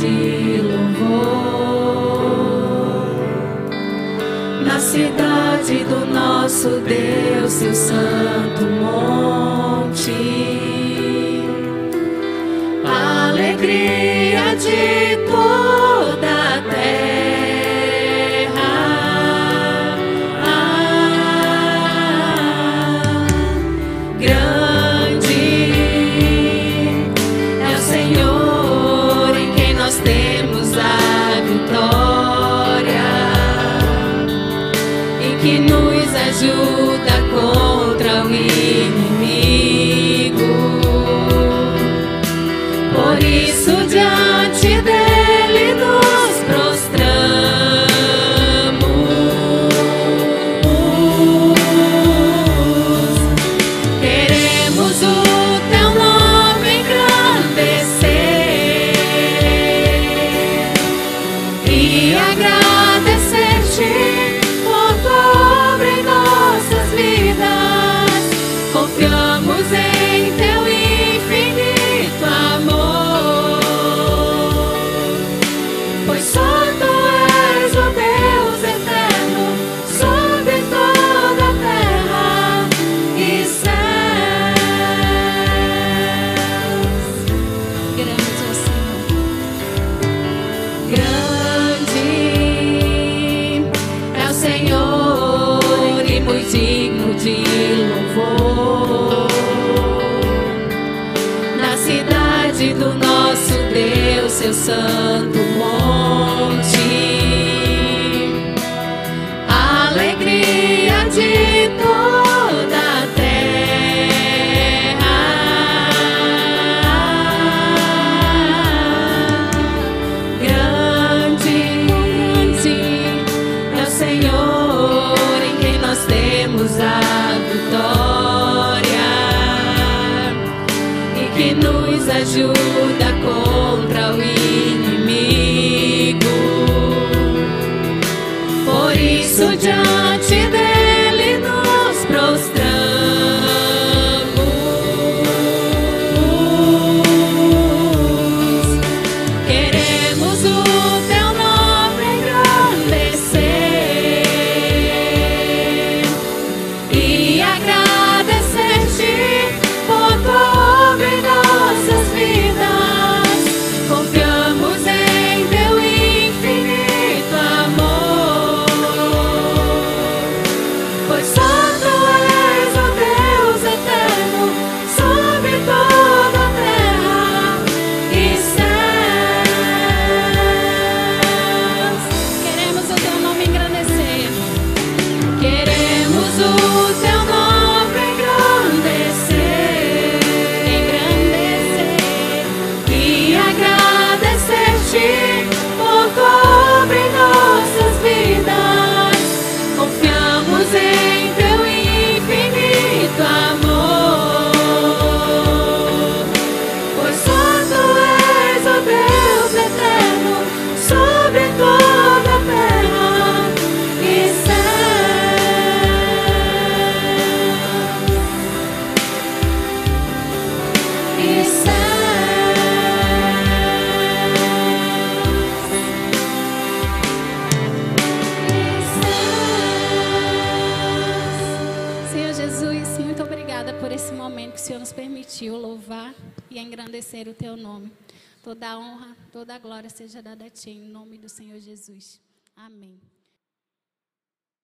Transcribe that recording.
de louvor. Na cidade do nosso Deus, seu santo monte. Temos a vitória e que nos ajuda contra o inimigo. Confiamos em teu infinito amor, pois só tu és o Deus eterno sobre toda terra e céus. Grande é o Senhor. Grande é o Senhor e muito digno do nosso Deus, seu santo ajuda contra engrandecer o teu nome. Toda honra, toda glória seja dada a ti, em nome do Senhor Jesus. Amém.